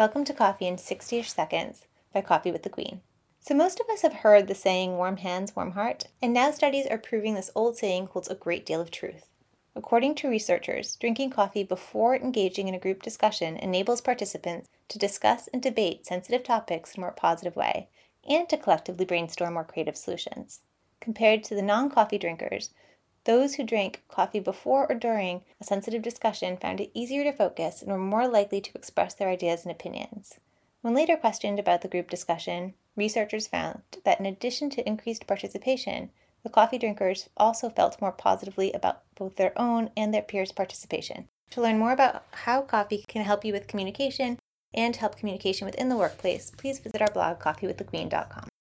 Welcome to Coffee in 60 ish Seconds by Coffee with the Queen. So, most of us have heard the saying, warm hands, warm heart, and now studies are proving this old saying holds a great deal of truth. According to researchers, drinking coffee before engaging in a group discussion enables participants to discuss and debate sensitive topics in a more positive way and to collectively brainstorm more creative solutions. Compared to the non coffee drinkers, those who drank coffee before or during a sensitive discussion found it easier to focus and were more likely to express their ideas and opinions. When later questioned about the group discussion, researchers found that in addition to increased participation, the coffee drinkers also felt more positively about both their own and their peers' participation. To learn more about how coffee can help you with communication and help communication within the workplace, please visit our blog, coffeewiththequeen.com.